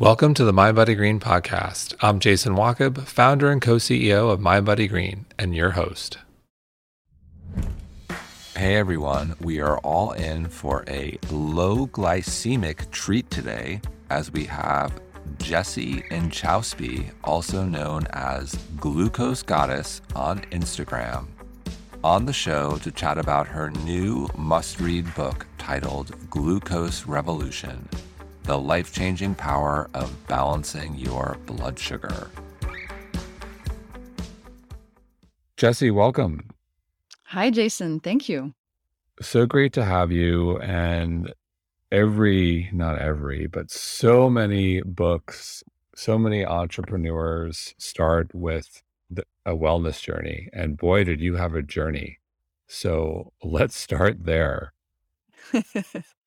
Welcome to the Mind Body Green podcast. I'm Jason Wachob, founder and co CEO of Mind Body Green, and your host. Hey everyone, we are all in for a low glycemic treat today as we have Jessie Inchauspe, also known as Glucose Goddess on Instagram, on the show to chat about her new must read book titled Glucose Revolution The Life Changing Power of Balancing Your Blood Sugar. Jessie, welcome. Hi, Jason. Thank you. So great to have you. And every, not every, but so many books, so many entrepreneurs start with the, a wellness journey. And boy, did you have a journey. So let's start there.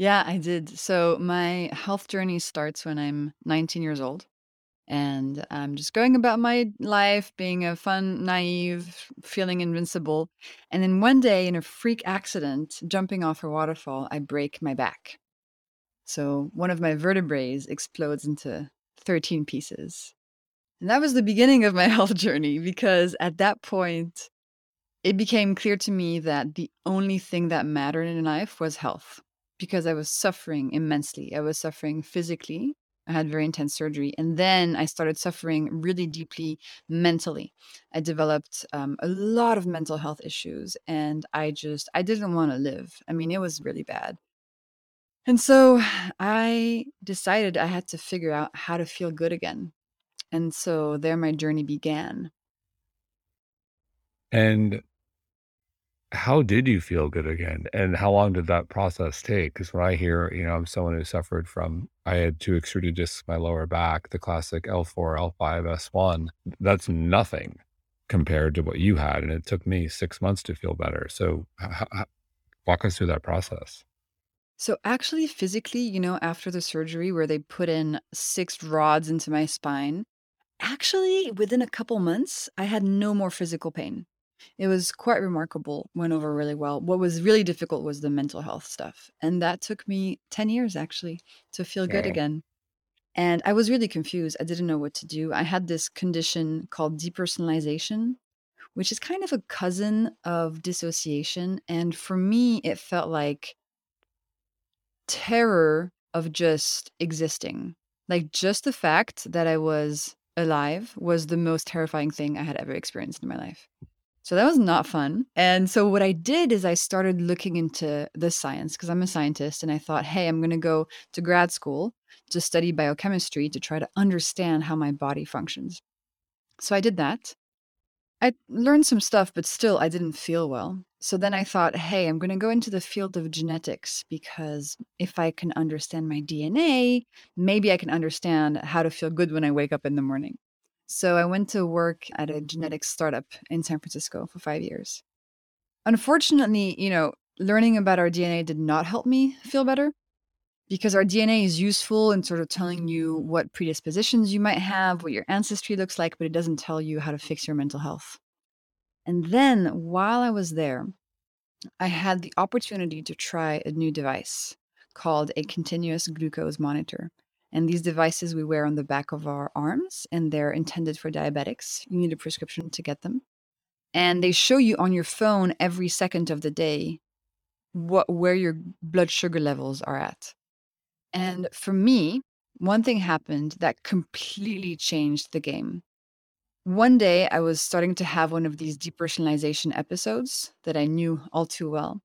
yeah, I did. So my health journey starts when I'm 19 years old. And I'm just going about my life, being a fun, naive, feeling invincible. And then one day, in a freak accident, jumping off a waterfall, I break my back. So one of my vertebrae explodes into 13 pieces. And that was the beginning of my health journey because at that point, it became clear to me that the only thing that mattered in life was health because I was suffering immensely. I was suffering physically, I had very intense surgery. And then I started suffering really deeply mentally. I developed um, a lot of mental health issues and I just, I didn't want to live. I mean, it was really bad. And so I decided I had to figure out how to feel good again. And so there my journey began. And how did you feel good again? And how long did that process take? Because when I hear, you know, I'm someone who suffered from, I had two extruded discs in my lower back, the classic L4, L5, S1. That's nothing compared to what you had. And it took me six months to feel better. So, walk us through that process. So, actually, physically, you know, after the surgery where they put in six rods into my spine, actually, within a couple months, I had no more physical pain. It was quite remarkable, went over really well. What was really difficult was the mental health stuff. And that took me 10 years actually to feel good again. And I was really confused. I didn't know what to do. I had this condition called depersonalization, which is kind of a cousin of dissociation. And for me, it felt like terror of just existing. Like just the fact that I was alive was the most terrifying thing I had ever experienced in my life. So that was not fun. And so what I did is I started looking into the science because I'm a scientist and I thought, hey, I'm going to go to grad school to study biochemistry to try to understand how my body functions. So I did that. I learned some stuff, but still I didn't feel well. So then I thought, hey, I'm going to go into the field of genetics because if I can understand my DNA, maybe I can understand how to feel good when I wake up in the morning. So I went to work at a genetic startup in San Francisco for five years. Unfortunately, you know, learning about our DNA did not help me feel better because our DNA is useful in sort of telling you what predispositions you might have, what your ancestry looks like, but it doesn't tell you how to fix your mental health. And then while I was there, I had the opportunity to try a new device called a continuous glucose monitor. And these devices we wear on the back of our arms, and they're intended for diabetics. You need a prescription to get them. And they show you on your phone every second of the day what where your blood sugar levels are at. And for me, one thing happened that completely changed the game. One day, I was starting to have one of these depersonalization episodes that I knew all too well.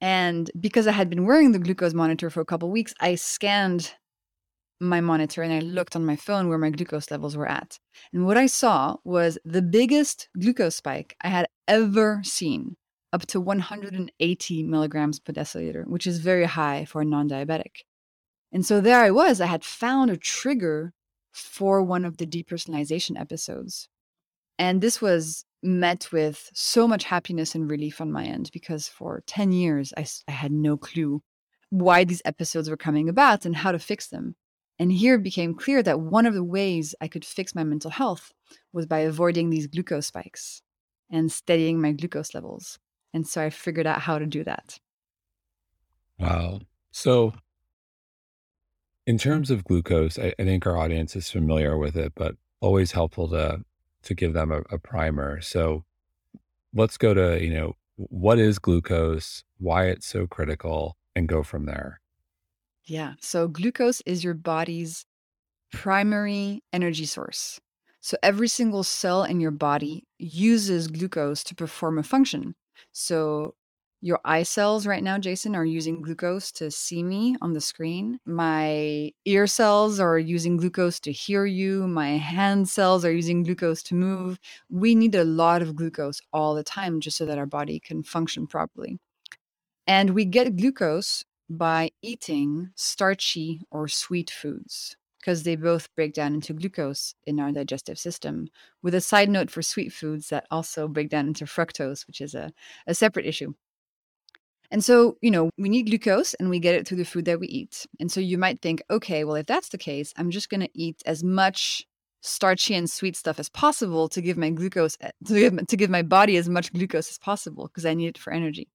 And because I had been wearing the glucose monitor for a couple weeks, I scanned my monitor and I looked on my phone where my glucose levels were at. And what I saw was the biggest glucose spike I had ever seen, up to 180 milligrams per deciliter, which is very high for a non diabetic. And so there I was, I had found a trigger for one of the depersonalization episodes. And this was met with so much happiness and relief on my end because for 10 years I, I had no clue why these episodes were coming about and how to fix them. And here it became clear that one of the ways I could fix my mental health was by avoiding these glucose spikes and steadying my glucose levels. And so I figured out how to do that. Wow. So In terms of glucose, I, I think our audience is familiar with it, but always helpful to to give them a, a primer. So let's go to, you know, what is glucose, why it's so critical, and go from there. Yeah. So glucose is your body's primary energy source. So every single cell in your body uses glucose to perform a function. So your eye cells right now, Jason, are using glucose to see me on the screen. My ear cells are using glucose to hear you. My hand cells are using glucose to move. We need a lot of glucose all the time just so that our body can function properly. And we get glucose by eating starchy or sweet foods because they both break down into glucose in our digestive system. With a side note for sweet foods that also break down into fructose, which is a, a separate issue. And so, you know, we need glucose and we get it through the food that we eat. And so you might think, okay, well, if that's the case, I'm just going to eat as much starchy and sweet stuff as possible to give my glucose, eh, to give, to give my body as much glucose as possible because I need it for energy.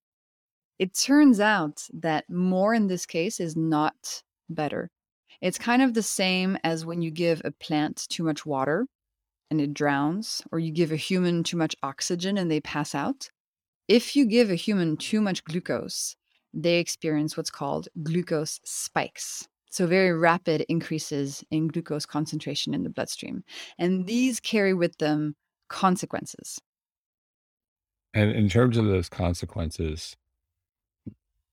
It turns out that more in this case is not better. It's kind of the same as when you give a plant too much water and it drowns, or you give a human too much oxygen and they pass out. If you give a human too much glucose, they experience what's called glucose spikes. So, very rapid increases in glucose concentration in the bloodstream. And these carry with them consequences. And in terms of those consequences,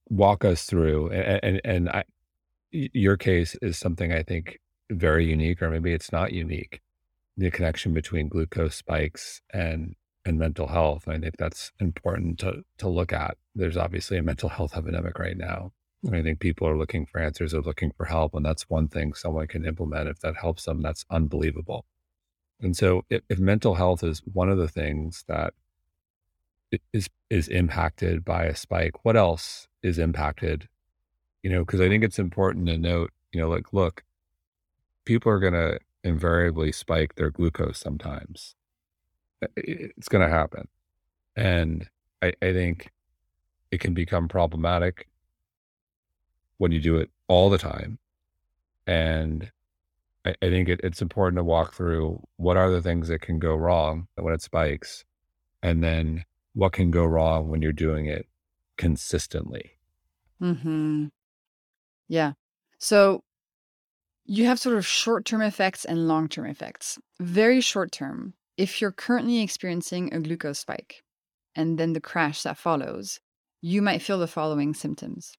walk us through and and, and I, your case is something I think very unique, or maybe it's not unique. The connection between glucose spikes and and mental health. I think that's important to to look at. There's obviously a mental health epidemic right now. I think people are looking for answers or looking for help. And that's one thing someone can implement. If that helps them, that's unbelievable. And so if, if mental health is one of the things that is is impacted by a spike, what else is impacted you know, because I think it's important to note, you know, like, look, people are going to invariably spike their glucose sometimes. It's going to happen. And I, I think it can become problematic when you do it all the time. And I, I think it, it's important to walk through what are the things that can go wrong when it spikes, and then what can go wrong when you're doing it consistently. Mm-hmm. Yeah. So you have sort of short term effects and long term effects. Very short term, if you're currently experiencing a glucose spike and then the crash that follows, you might feel the following symptoms.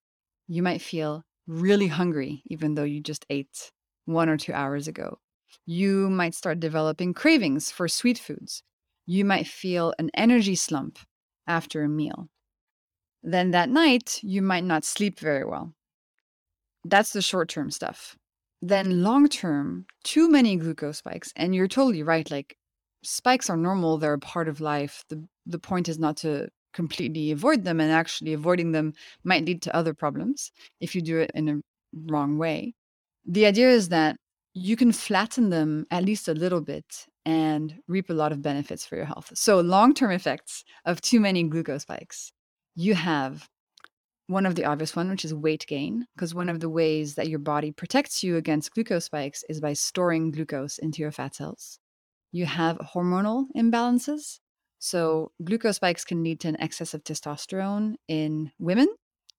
You might feel really hungry, even though you just ate one or two hours ago. You might start developing cravings for sweet foods. You might feel an energy slump after a meal. Then that night, you might not sleep very well that's the short term stuff. Then long term, too many glucose spikes, and you're totally right. Like spikes are normal; they're a part of life. the The point is not to completely avoid them, and actually avoiding them might lead to other problems if you do it in a wrong way. The idea is that you can flatten them at least a little bit and reap a lot of benefits for your health. So, long term effects of too many glucose spikes. You have one of the obvious one, which is weight gain, because one of the ways that your body protects you against glucose spikes is by storing glucose into your fat cells. You have hormonal imbalances. So, glucose spikes can lead to an excess of testosterone in women,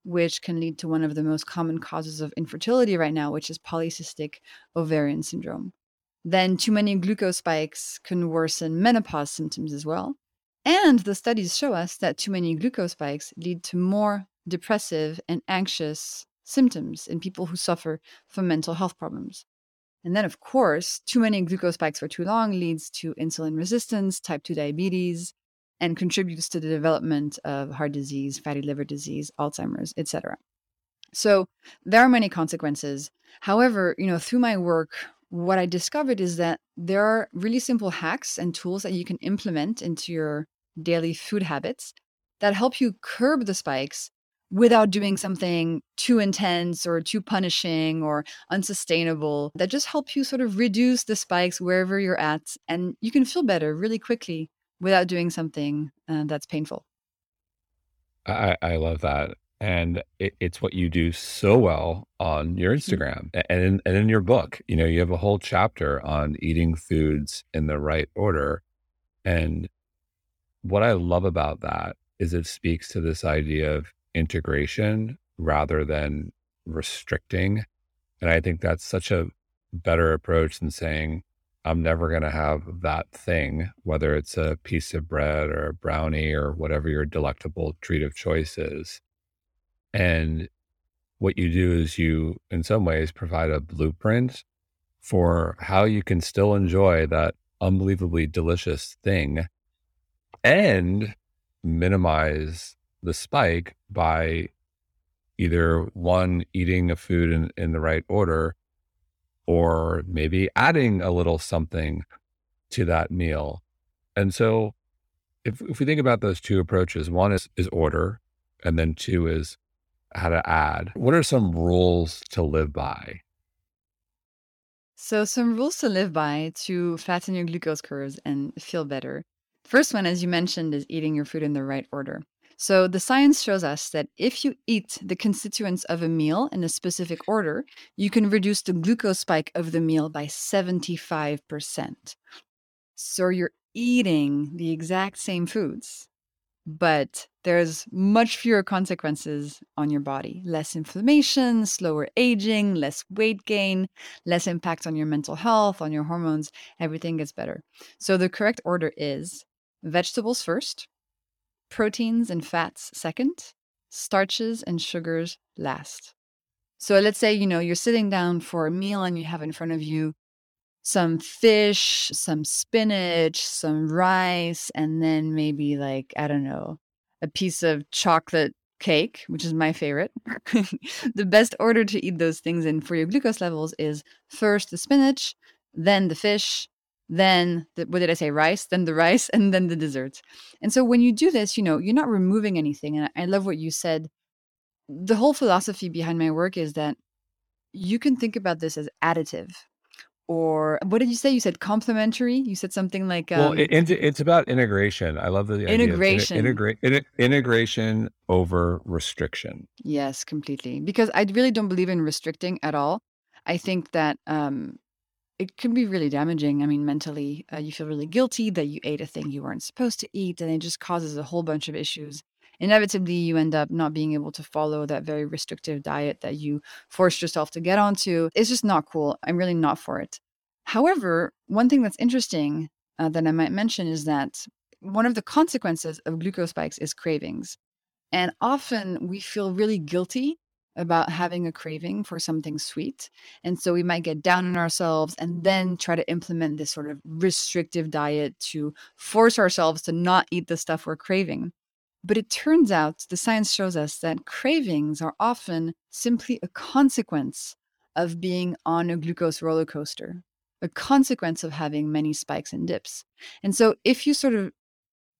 which can lead to one of the most common causes of infertility right now, which is polycystic ovarian syndrome. Then, too many glucose spikes can worsen menopause symptoms as well. And the studies show us that too many glucose spikes lead to more depressive and anxious symptoms in people who suffer from mental health problems. And then, of course, too many glucose spikes for too long leads to insulin resistance, type 2 diabetes, and contributes to the development of heart disease, fatty liver disease, Alzheimer's, etc. So there are many consequences. However, you know, through my work, what I discovered is that there are really simple hacks and tools that you can implement into your daily food habits that help you curb the spikes without doing something too intense or too punishing or unsustainable that just help you sort of reduce the spikes wherever you're at and you can feel better really quickly without doing something uh, that's painful. I, I love that and it, it's what you do so well on your Mm. Instagram and in, and in your book. You know, you have a whole chapter on eating foods in the right order, and what I love about that is it speaks to this idea of integration rather than restricting. And I think that's such a better approach than saying, I'm never going to have that thing, whether it's a piece of bread or a brownie or whatever your delectable treat of choice is. And what you do is you, in some ways, provide a blueprint for how you can still enjoy that unbelievably delicious thing and minimize the spike by either one, eating a food in, in the right order, or maybe adding a little something to that meal. And so if, if we think about those two approaches, one is, is order, and then two is how to add. What are some rules to live by? So, some rules to live by to flatten your glucose curves and feel better. First one, as you mentioned, is eating your food in the right order. So, the science shows us that if you eat the constituents of a meal in a specific order, you can reduce the glucose spike of the meal by 75%. So, you're eating the exact same foods, but there's much fewer consequences on your body less inflammation, slower aging, less weight gain, less impact on your mental health, on your hormones. Everything gets better. So, the correct order is vegetables first, proteins and fats second, starches and sugars last. So, let's say, you know, you're sitting down for a meal and you have in front of you some fish, some spinach, some rice, and then maybe like, I don't know, a piece of chocolate cake, which is my favorite. the best order to eat those things in for your glucose levels is first the spinach, then the fish, then the, what did I say? Rice, then the rice, and then the dessert. And so when you do this, you know, you're not removing anything. And I love what you said. The whole philosophy behind my work is that you can think about this as additive or what did you say? You said complementary. You said something like Well, um, it, it's about integration. I love the idea of integration. integration over restriction. Yes, completely. Because I really don't believe in restricting at all. I think that um, it can be really damaging. I mean, mentally, uh, you feel really guilty that you ate a thing you weren't supposed to eat, and it just causes a whole bunch of issues. Inevitably, you end up not being able to follow that very restrictive diet that you forced yourself to get onto. It's just not cool. I'm really not for it. However, one thing that's interesting uh, that I might mention is that one of the consequences of glucose spikes is cravings. And often we feel really guilty about having a craving for something sweet. And so we might get down on ourselves and then try to implement this sort of restrictive diet to force ourselves to not eat the stuff we're craving. But it turns out the science shows us that cravings are often simply a consequence of being on a glucose roller coaster, a consequence of having many spikes and dips. And so if you sort of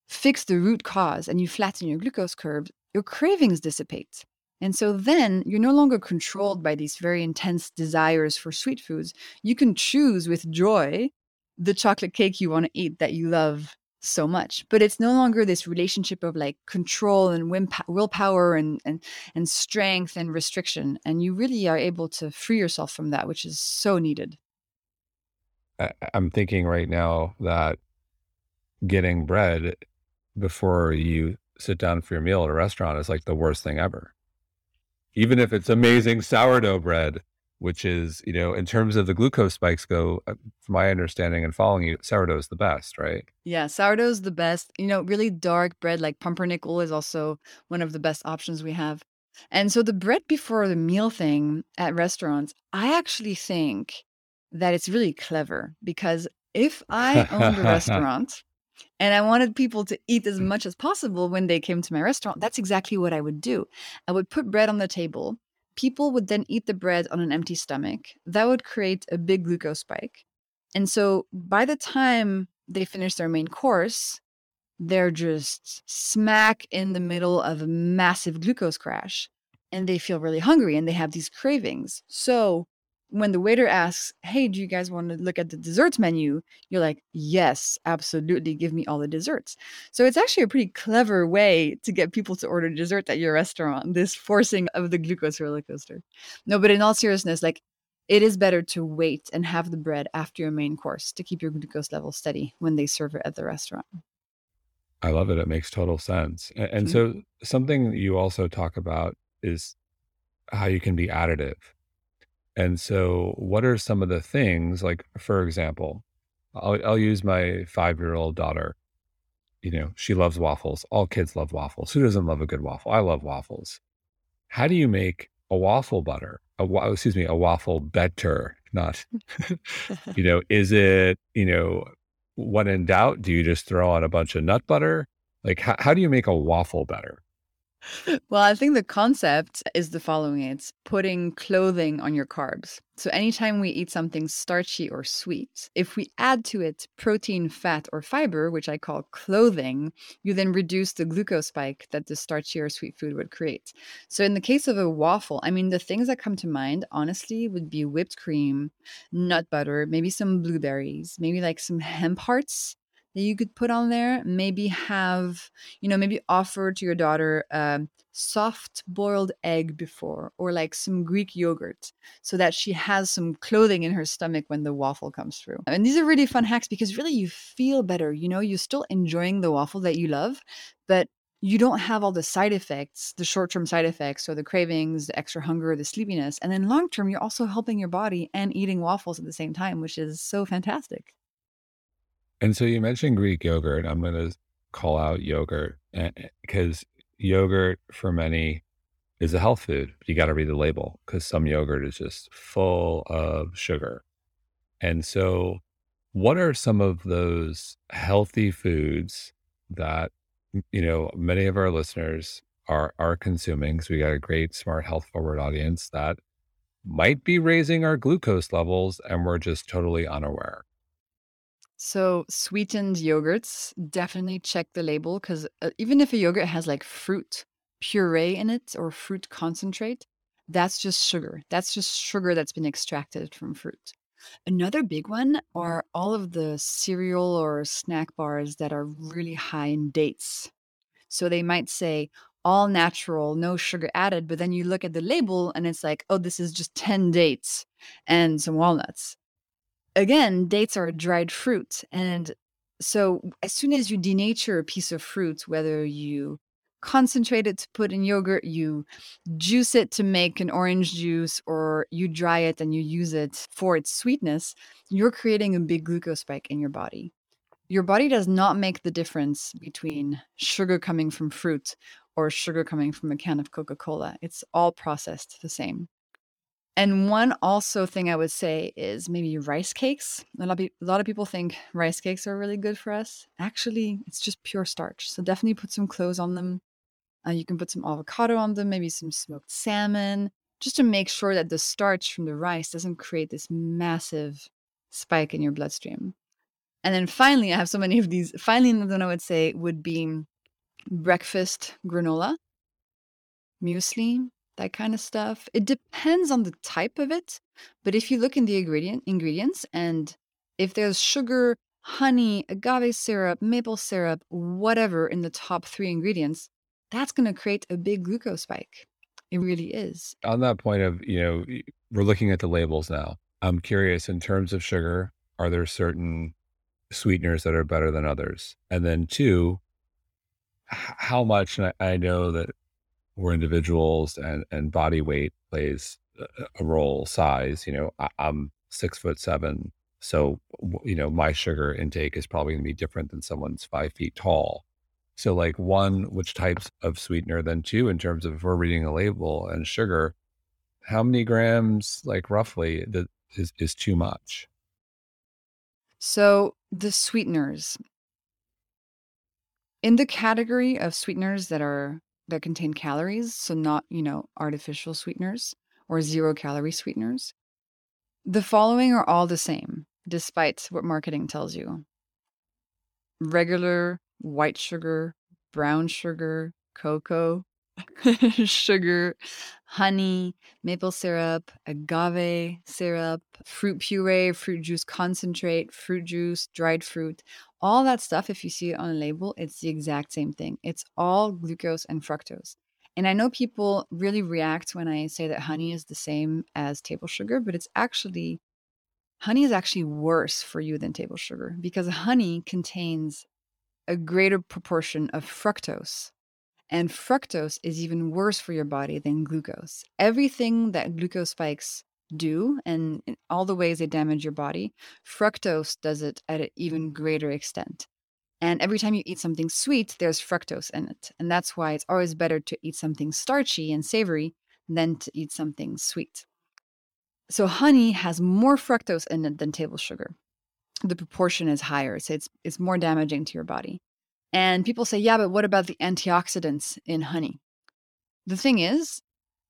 fix the root cause and you flatten your glucose curve, your cravings dissipate. And so then you're no longer controlled by these very intense desires for sweet foods. You can choose with joy the chocolate cake you want to eat that you love so much. But it's no longer this relationship of like control and willpower and, and, and strength and restriction. And you really are able to free yourself from that, which is so needed. I'm thinking right now that getting bread before you sit down for your meal at a restaurant is like the worst thing ever. Even if it's amazing sourdough bread, which is, you know, in terms of the glucose spikes go, uh, from my understanding and following you, sourdough is the best, right? Yeah, sourdough is the best. You know, really dark bread like pumpernickel is also one of the best options we have. And so the bread before the meal thing at restaurants, I actually think that it's really clever because if I owned a restaurant and I wanted people to eat as much as possible when they came to my restaurant, that's exactly what I would do. I would put bread on the table. People would then eat the bread on an empty stomach. That would create a big glucose spike. And so by the time they finish their main course, they're just smack in the middle of a massive glucose crash and they feel really hungry and they have these cravings. So when the waiter asks, Hey, do you guys want to look at the desserts menu? You're like, Yes, absolutely. Give me all the desserts. So it's actually a pretty clever way to get people to order dessert at your restaurant, this forcing of the glucose roller coaster. No, but in all seriousness, like it is better to wait and have the bread after your main course to keep your glucose level steady when they serve it at the restaurant. I love it. It makes total sense. And, Mhm. so something you also talk about is how you can be additive. And so what are some of the things like for example, I'll I'll use my 5-year-old daughter. You know, she loves waffles. All kids love waffles. Who doesn't love a good waffle? I love waffles. How do you make a waffle butter? A wa oh, excuse me, a waffle better, not you know, is it, you know, when in doubt, do you just throw on a bunch of nut butter? Like, how how do you make a waffle better? Well, I think the concept is the following it's putting clothing on your carbs. So, anytime we eat something starchy or sweet, if we add to it protein, fat, or fiber, which I call clothing, you then reduce the glucose spike that the starchy or sweet food would create. So, in the case of a waffle, I mean, the things that come to mind, honestly, would be whipped cream, nut butter, maybe some blueberries, maybe like some hemp hearts that you could put on there. Maybe have you know, maybe offer to your daughter a soft boiled egg before, or like some Greek yogurt, so that she has some clothing in her stomach when the waffle comes through. And these are really fun hacks because really you feel better. You know, you're still enjoying the waffle that you love, but you don't have all the side effects, the short term side effects, or the cravings, the extra hunger, the sleepiness. And then long term, you're also helping your body and eating waffles at the same time, which is so fantastic. And so you mentioned Greek yogurt. I'm gonna call out yogurt eh, eh, because yogurt for many is a health food. You gotta read the label because some yogurt is just full of sugar. And so what are some of those healthy foods that, you know, many of our listeners are are consuming? Because we got a great, smart, health forward audience that might be raising our glucose levels, and we're just totally unaware. So, sweetened yogurts, definitely check the label because uh, even if a yogurt has like fruit puree in it or fruit concentrate, that's just sugar. That's just sugar that's been extracted from fruit. Another big one are all of the cereal or snack bars that are really high in dates. So they might say all natural, no sugar added, but then you look at the label and it's like, oh, this is just 10 dates and some walnuts again, dates are dried fruit. And so as soon as you denature a piece of fruit, whether you concentrate it to put in yogurt, you juice it to make an orange juice, or you dry it and you use it for its sweetness, you're creating a big glucose spike in your body. Your body does not make the difference between sugar coming from fruit or sugar coming from a can of Coca Cola. It's all processed the same. And one also thing I would say is maybe rice cakes. A lot of, a lot of people think rice cakes are really good for us. Actually, it's just pure starch. So definitely put some cloves on them. Uh, you can put some avocado on them, maybe some smoked salmon, just to make sure that the starch from the rice doesn't create this massive spike in your bloodstream. And then finally, I have so many of these. Finally, another one I would say would be breakfast granola muesli, that kind of stuff. It depends on the type of it, but if you look in the ingredient ingredients and if there's sugar, honey, agave syrup, maple syrup, whatever in the top 3 ingredients, that's going to create a big glucose spike. It really is. On that point of, you know, we're looking at the labels now. I'm curious in terms of sugar, are there certain sweeteners that are better than others? And then 2, how much and I I know that we're individuals and and body weight plays a role, size, you know, I I'm 6 foot 7, so, you know, my sugar intake is probably gonna be different than someone's 5 feet tall. So, like, 1, which types of sweetener? Then 2, in terms of if we're reading a label and sugar, how many grams, like, roughly that is is too much? So, the sweeteners. In the category of sweeteners that are that contain calories, so not, you know, artificial sweeteners or zero calorie sweeteners, the following are all the same, despite what marketing tells you. Regular white sugar, brown sugar, cocoa, sugar, honey, maple syrup, agave syrup, fruit puree, fruit juice concentrate, fruit juice, dried fruit, all that stuff, if you see it on a label, it's the exact same thing. It's all glucose and fructose. And I know people really react when I say that honey is the same as table sugar, but it's actually, honey is actually worse for you than table sugar because honey contains a greater proportion of fructose. And fructose is even worse for your body than glucose. Everything that glucose spikes do and in all the ways they damage your body, fructose does it at an even greater extent. And every time you eat something sweet, there's fructose in it. And that's why it's always better to eat something starchy and savory than to eat something sweet. So, honey has more fructose in it than table sugar. The proportion is higher, so it's, it's more damaging to your body. And people say, yeah, but what about the antioxidants in honey? The thing is,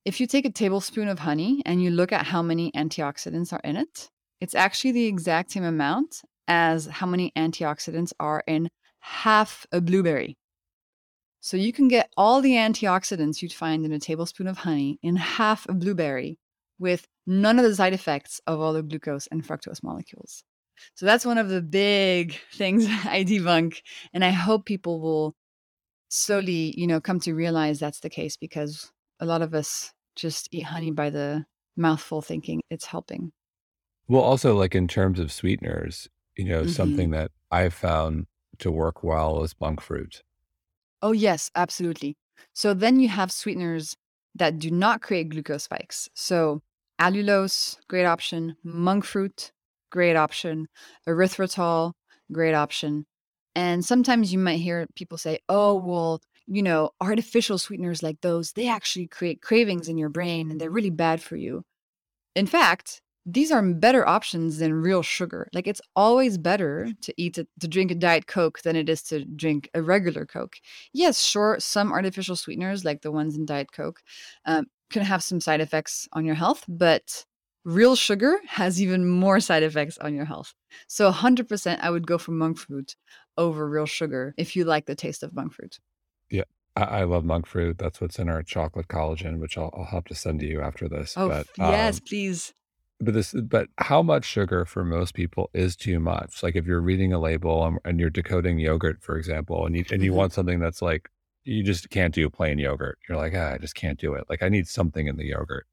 if you take a tablespoon of honey and you look at how many antioxidants are in it, it's actually the exact same amount as how many antioxidants are in half a blueberry. So you can get all the antioxidants you'd find in a tablespoon of honey in half a blueberry with none of the side effects of all the glucose and fructose molecules. So that's one of the big things I debunk. And I hope people will slowly, you know, come to realize that's the case because a lot of us just eat honey by the mouthful thinking it's helping. Well, also, like in terms of sweeteners, you know, hmm something that I've found to work well is monk fruit. Oh, yes, absolutely. So then you have sweeteners that do not create glucose spikes. So allulose, great option. Monk fruit, great option. Erythritol, great option. And sometimes you might hear people say, oh, well, you know, artificial sweeteners like those, they actually create cravings in your brain and they're really bad for you. In fact, these are better options than real sugar. Like it's always better to eat a, to drink a diet coke than it is to drink a regular coke. Yes, sure, some artificial sweeteners like the ones in diet coke um, can have some side effects on your health, but real sugar has even more side effects on your health. So 100% I would go for monk fruit over real sugar if you like the taste of monk fruit. Yeah, I, I love monk fruit. That's what's in our chocolate collagen, which I'll, I'll have to send to you after this. Oh, But yes, um, please. but this but how much sugar for most people is too much? Like if you're reading a label and, and you're decoding yogurt, for example, and you and you hmm want something that's like you just can't do plain yogurt. You're like, ah, I just can't do it. Like I need something in the yogurt.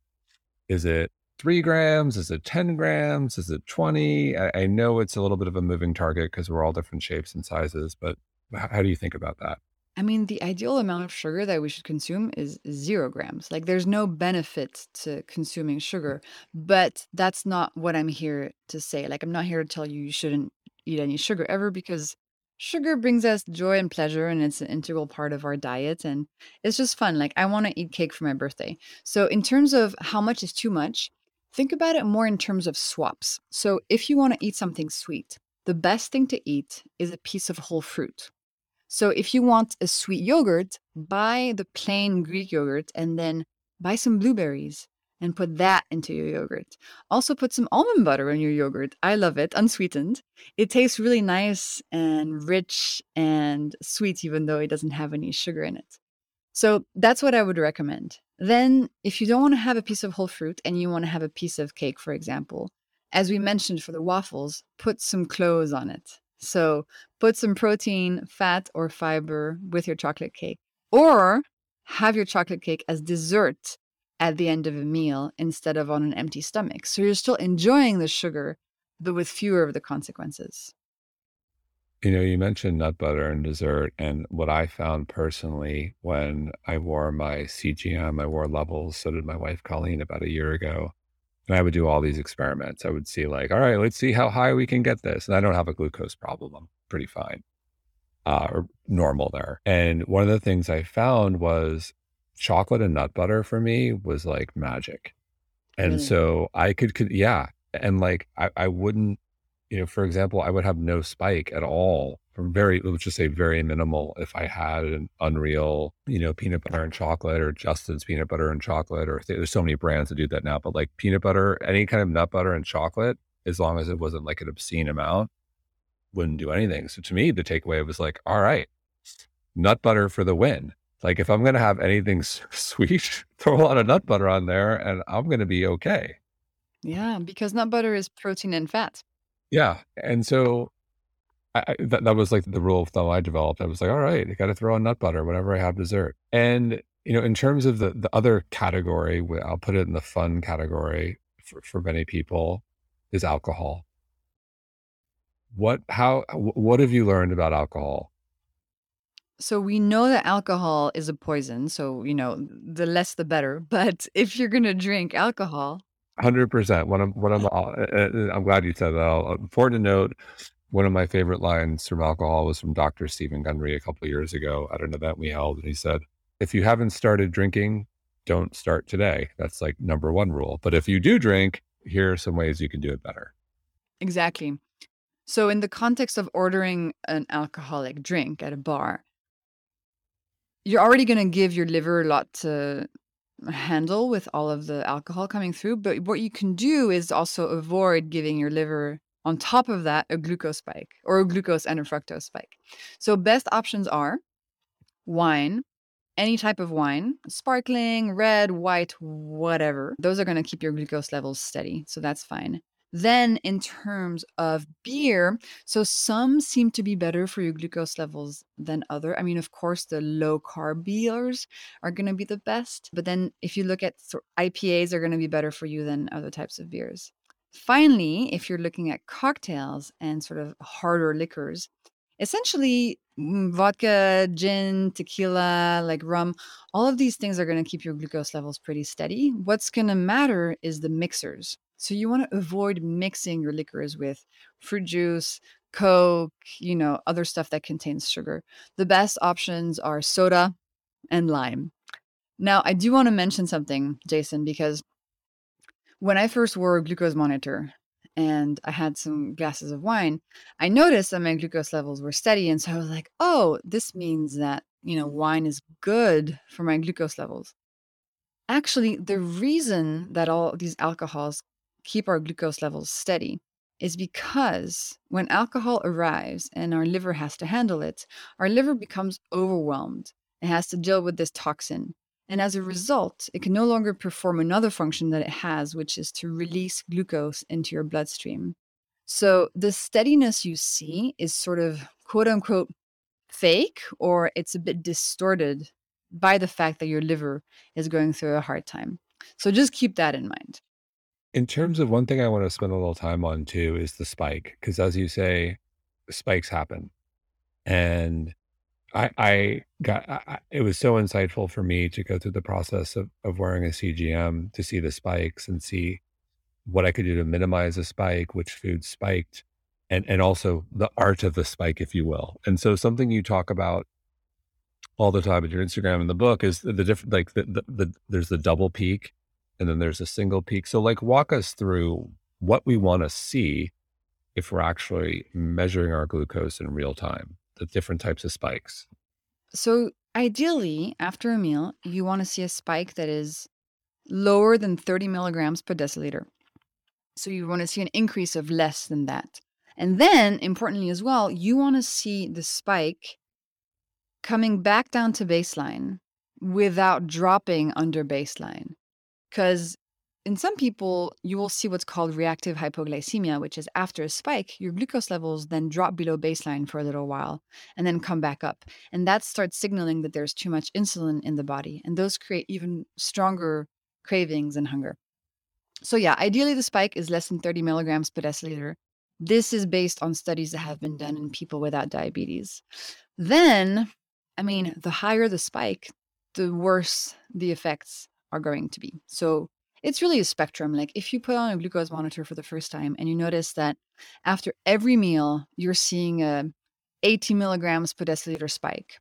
Is it three grams? Is it 10 grams? Is it 20? I, I know it's a little bit of a moving target because we're all different shapes and sizes, but how do you think about that? I mean, the ideal amount of sugar that we should consume is zero grams. Like, there's no benefit to consuming sugar, but that's not what I'm here to say. Like, I'm not here to tell you you shouldn't eat any sugar ever because sugar brings us joy and pleasure and it's an integral part of our diet and it's just fun. Like, I want to eat cake for my birthday. So, in terms of how much is too much, think about it more in terms of swaps. So, if you want to eat something sweet, the best thing to eat is a piece of whole fruit. So if you want a sweet yogurt, buy the plain Greek yogurt and then buy some blueberries and put that into your yogurt. Also put some almond butter in your yogurt. I love it, unsweetened. It tastes really nice and rich and sweet even though it doesn't have any sugar in it. So that's what I would recommend. Then, if you don't want to have a piece of whole fruit and you want to have a piece of cake, for example, as we mentioned for the waffles, put some cloves on it. So put some protein, fat, or fiber with your chocolate cake, or have your chocolate cake as dessert at the end of a meal instead of on an empty stomach. So you're still enjoying the sugar, but with fewer of the consequences. You know, you mentioned nut butter and dessert, and what I found personally when I wore my CGM, I wore levels, so did my wife Colleen about a year ago. And I would do all these experiments. I would see, like, all right, let's see how high we can get this. And I don't have a glucose problem. I'm pretty fine uh, or normal there. And one of the things I found was chocolate and nut butter for me was like magic. And Really? so I could, could yeah. And like I, I wouldn't, you know, for example, I would have no spike at all very, let's just say very minimal if I had an unreal, you know, peanut butter and chocolate or Justin's peanut butter and chocolate, or there's so many brands that do that now, but like peanut butter, any kind of nut butter and chocolate, as long as it wasn't like an obscene amount, wouldn't do anything. So to me, the takeaway was like, all right, nut butter for the win. Like if I'm going to have anything sweet, throw a lot of nut butter on there and I'm going to be okay. Yeah, because nut butter is protein and fat. Yeah. And so I, that, that was like the rule of thumb I developed. I was like, all right, I got to throw on nut butter whenever I have dessert. And, you know, in terms of the, the other category, I'll put it in the fun category for, for many people is alcohol. What, how, what have you learned about alcohol? So we know that alcohol is a poison. So, you know, the less the better. But if you're going to drink alcohol, Hundred percent. What I'm, uh, uh, I'm glad you said that. Uh, important to note. One of my favorite lines from alcohol was from Dr. Steven Gundry a couple years ago at an event we held, and he said, "If you haven't started drinking, don't start today." That's like number one rule. But if you do drink, here are some ways you can do it better. Exactly. So, in the context of ordering an alcoholic drink at a bar, you're already going to give your liver a lot to handle with all of the alcohol coming through. But what you can do is also avoid giving your liver, on top of that, a glucose spike or a glucose and a fructose spike. So, best options are wine, any type of wine, sparkling, red, white, whatever. Those are going to keep your glucose levels steady. So, that's fine. Then, in terms of beer, so some seem to be better for your glucose levels than other. I mean, of course, the low carb beers are going to be the best. But then, if you look at IPAs, are going to be better for you than other types of beers. Finally, if you're looking at cocktails and sort of harder liquors, essentially mm, vodka, gin, tequila, like rum, all of these things are going to keep your glucose levels pretty steady. What's going to matter is the mixers. So you want to avoid mixing your liquors with fruit juice, Coke, you know, other stuff that contains sugar. The best options are soda and lime. Now, I do want to mention something, Jason, because when I first wore a glucose monitor and I had some glasses of wine, I noticed that my glucose levels were steady. And so I was like, oh, this means that, you know, wine is good for my glucose levels. Actually, the reason that all these alcohols keep our glucose levels steady is because when alcohol arrives and our liver has to handle it, our liver becomes overwhelmed. It has to deal with this toxin. And as a result, it can no longer perform another function that it has, which is to release glucose into your bloodstream. So the steadiness you see is sort of quote unquote fake, or it's a bit distorted by the fact that your liver is going through a hard time. So just keep that in mind. In terms of one thing I want to spend a little time on too is the spike, because as you say, spikes happen. And I, I got I, it was so insightful for me to go through the process of, of wearing a CGM to see the spikes and see what I could do to minimize a spike, which food spiked, and and also the art of the spike, if you will. And so something you talk about all the time at your Instagram and the book is the, the different like the, the the there's the double peak and then there's a single peak. So, like, walk us through what we want to see if we're actually measuring our glucose in real time, the different types of spikes. So, ideally, after a meal, you want to see a spike that is lower than 30 milligrams per deciliter. So, you want to see an increase of less than that. And then, importantly as well, you want to see the spike coming back down to baseline without dropping under baseline. Because in some people, you will see what's called reactive hypoglycemia, which is after a spike, your glucose levels then drop below baseline for a little while and then come back up. And that starts signaling that there's too much insulin in the body. And those create even stronger cravings and hunger. So, yeah, ideally, the spike is less than 30 milligrams per deciliter. This is based on studies that have been done in people without diabetes. Then, I mean, the higher the spike, the worse the effects are going to be. So it's really a spectrum. Like if you put on a glucose monitor for the first time and you notice that after every meal, you're seeing a 80 milligrams per deciliter spike.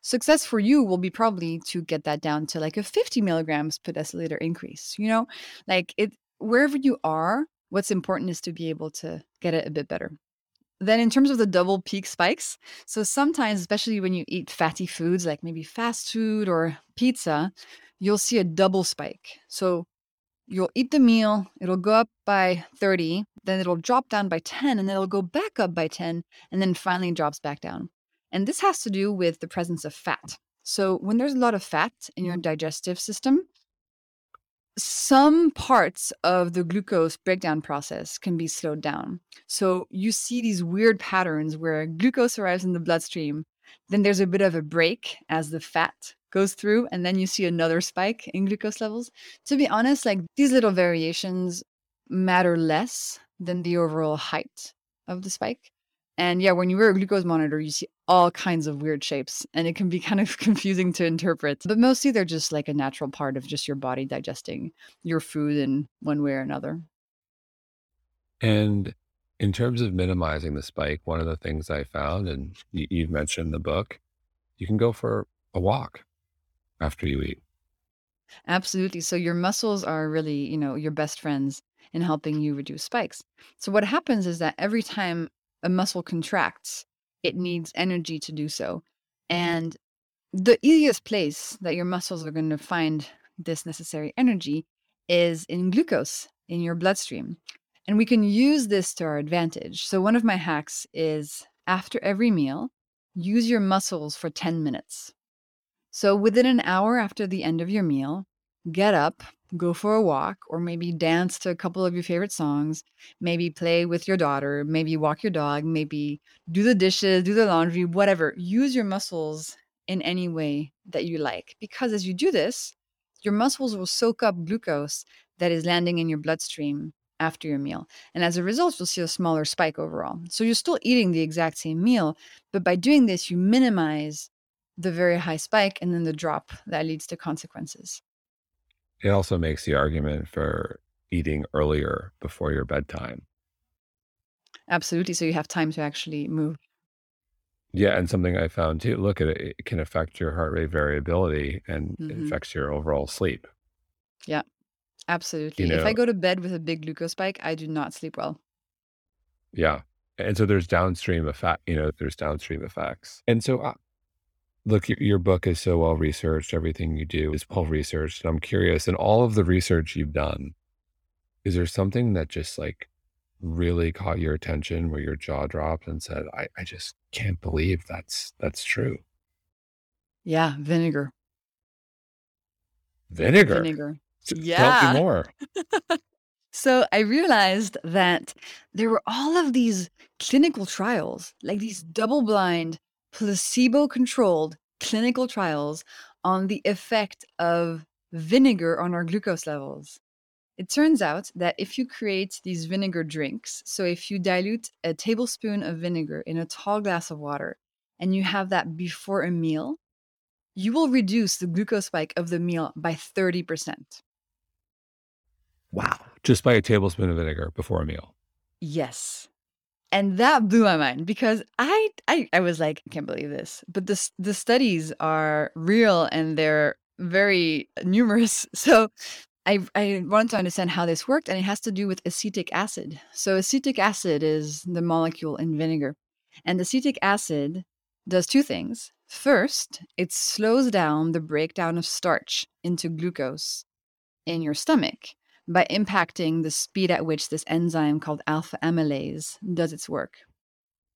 Success for you will be probably to get that down to like a 50 milligrams per deciliter increase. You know, like it wherever you are, what's important is to be able to get it a bit better. Then, in terms of the double peak spikes, so sometimes, especially when you eat fatty foods like maybe fast food or pizza, you'll see a double spike. So you'll eat the meal, it'll go up by 30, then it'll drop down by 10, and then it'll go back up by 10, and then finally drops back down. And this has to do with the presence of fat. So when there's a lot of fat in your digestive system, some parts of the glucose breakdown process can be slowed down. So you see these weird patterns where glucose arrives in the bloodstream, then there's a bit of a break as the fat goes through, and then you see another spike in glucose levels. To be honest, like these little variations matter less than the overall height of the spike. And yeah, when you wear a glucose monitor, you see all kinds of weird shapes and it can be kind of confusing to interpret. But mostly they're just like a natural part of just your body digesting your food in one way or another. And in terms of minimizing the spike, one of the things I found, and you, you've mentioned the book, you can go for a walk after you eat. Absolutely. So your muscles are really, you know, your best friends in helping you reduce spikes. So what happens is that every time a muscle contracts, it needs energy to do so. And the easiest place that your muscles are going to find this necessary energy is in glucose in your bloodstream. And we can use this to our advantage. So, one of my hacks is after every meal, use your muscles for 10 minutes. So, within an hour after the end of your meal, get up, go for a walk, or maybe dance to a couple of your favorite songs, maybe play with your daughter, maybe walk your dog, maybe do the dishes, do the laundry, whatever. Use your muscles in any way that you like. Because as you do this, your muscles will soak up glucose that is landing in your bloodstream after your meal. And as a result, you'll see a smaller spike overall. So you're still eating the exact same meal, but by doing this, you minimize the very high spike and then the drop that leads to consequences. It also makes the argument for eating earlier before your bedtime. Absolutely. So you have time to actually move. Yeah, and something I found too, look at it, it can affect your heart rate variability and it hmm affects your overall sleep. Yeah, You absolutely. If I go to bed with a big glucose spike, I do not sleep well. yeah. And so there's downstream effect, you know, there's downstream effects. And so uh, look, your, your book is so well researched. Everything you do is well researched. And I'm curious, in all of the research you've done, is there something that just like really caught your attention where your jaw dropped and said, I, I just can't believe that's that's true. Yeah, vinegar. Vinegar. Vinegar. S- Tell me Yeah. more. So I realized that there were all of these clinical trials, like these double blind, placebo controlled clinical trials on the effect of vinegar on our glucose levels. It turns out that if you create these vinegar drinks, so if you dilute a tablespoon of vinegar in a tall glass of water and you have that before a meal, you will reduce the glucose spike of the meal by 30%. Wow. Just by a tablespoon of vinegar before a meal. Yes. And that blew my mind because I I I was like, I can't believe this. But the the studies are real and they're very numerous. So I I wanted to understand how this worked, and it has to do with acetic acid. So acetic acid is the molecule in vinegar, and acetic acid does two things. First, it slows down the breakdown of starch into glucose in your stomach by impacting the speed at which this enzyme called alpha amylase does its work.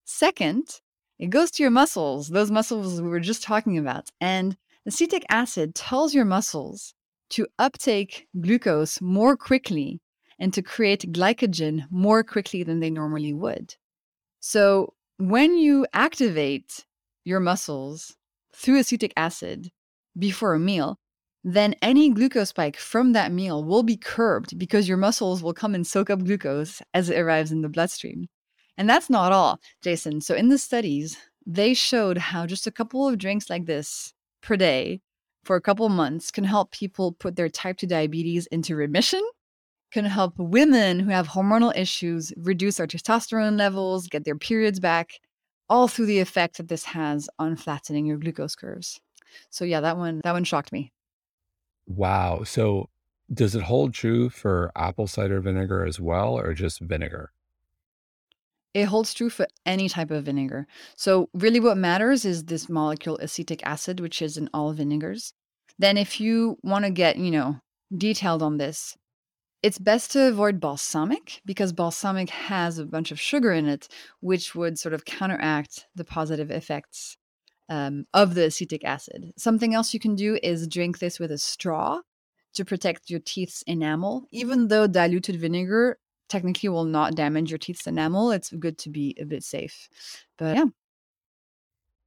Second, it goes to your muscles, those muscles we were just talking about. And acetic acid tells your muscles to uptake glucose more quickly and to create glycogen more quickly than they normally would. So when you activate your muscles through acetic acid before a meal, then any glucose spike from that meal will be curbed because your muscles will come and soak up glucose as it arrives in the bloodstream. And that's not all, Jason. So in the studies, they showed how just a couple of drinks like this per day for a couple months can help people put their type 2 diabetes into remission, can help women who have hormonal issues reduce their testosterone levels, get their periods back, all through the effect that this has on flattening your glucose curves. So yeah, that one that one shocked me. Wow. So does it hold true for apple cider vinegar as well, or just vinegar? It holds true for any type of vinegar. So, really, what matters is this molecule acetic acid, which is in all vinegars. Then, if you want to get, you know, detailed on this, it's best to avoid balsamic because balsamic has a bunch of sugar in it, which would sort of counteract the positive effects um, of the acetic acid. Something else you can do is drink this with a straw to protect your teeth's enamel. Even though diluted vinegar technically will not damage your teeth's enamel, it's good to be a bit safe. But yeah.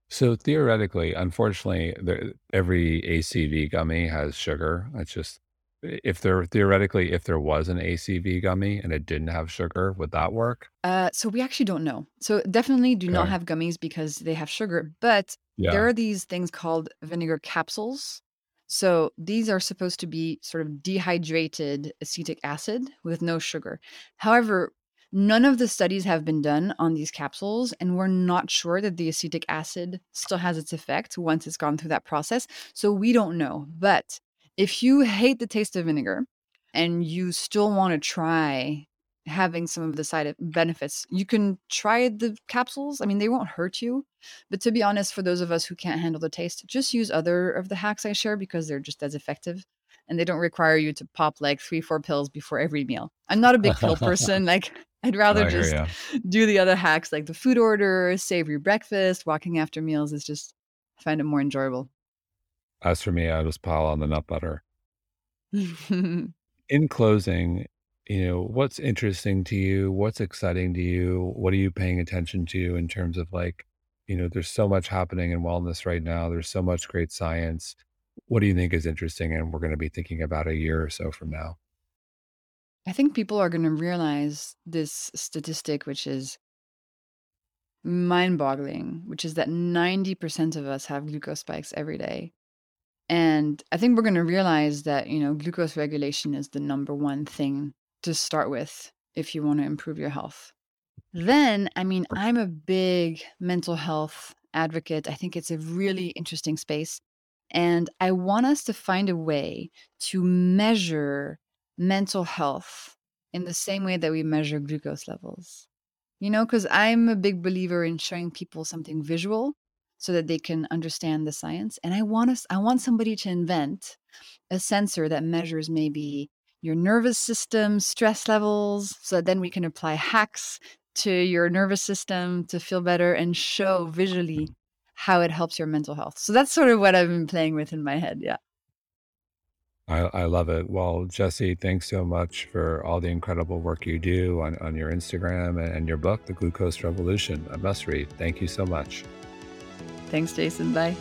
So theoretically, unfortunately, there, every ACV gummy has sugar. It's just if there theoretically, if there was an ACV gummy and it didn't have sugar, would that work? Uh, so we actually don't know. So definitely do not have gummies because they have sugar, but there are these things called vinegar capsules. So these are supposed to be sort of dehydrated acetic acid with no sugar. However, none of the studies have been done on these capsules, and we're not sure that the acetic acid still has its effect once it's gone through that process. So we don't know. But if you hate the taste of vinegar and you still want to try having some of the side benefits, you can try the capsules. I mean, they won't hurt you. But to be honest, for those of us who can't handle the taste, just use other of the hacks I share because they're just as effective and they don't require you to pop like three, four pills before every meal. I'm not a big pill person. Like, I'd rather just you. do the other hacks like the food order, savory breakfast, walking after meals is just, I find it more enjoyable. As for me, I just pile on the nut butter. In closing, you know, what's interesting to you? What's exciting to you? What are you paying attention to in terms of like, you know, there's so much happening in wellness right now. There's so much great science. What do you think is interesting and we're going to be thinking about a year or so from now? I think people are going to realize this statistic, which is mind boggling, which is that 90% of us have glucose spikes every day. And I think we're going to realize that, you know, glucose regulation is the number one thing to start with if you want to improve your health. Then, I mean, I'm a big mental health advocate. I think it's a really interesting space. And I want us to find a way to measure mental health in the same way that we measure glucose levels. You know, because I'm a big believer in showing people something visual so that they can understand the science. And I want us, I want somebody to invent a sensor that measures maybe your nervous system stress levels so that then we can apply hacks to your nervous system to feel better and show visually how it helps your mental health. So that's sort of what I've been playing with in my head. Yeah. I, I love it. Well, Jessie, thanks so much for all the incredible work you do on, on your Instagram and, and your book, The Glucose Revolution, a must read. Thank you so much. Thanks, Jason. Bye.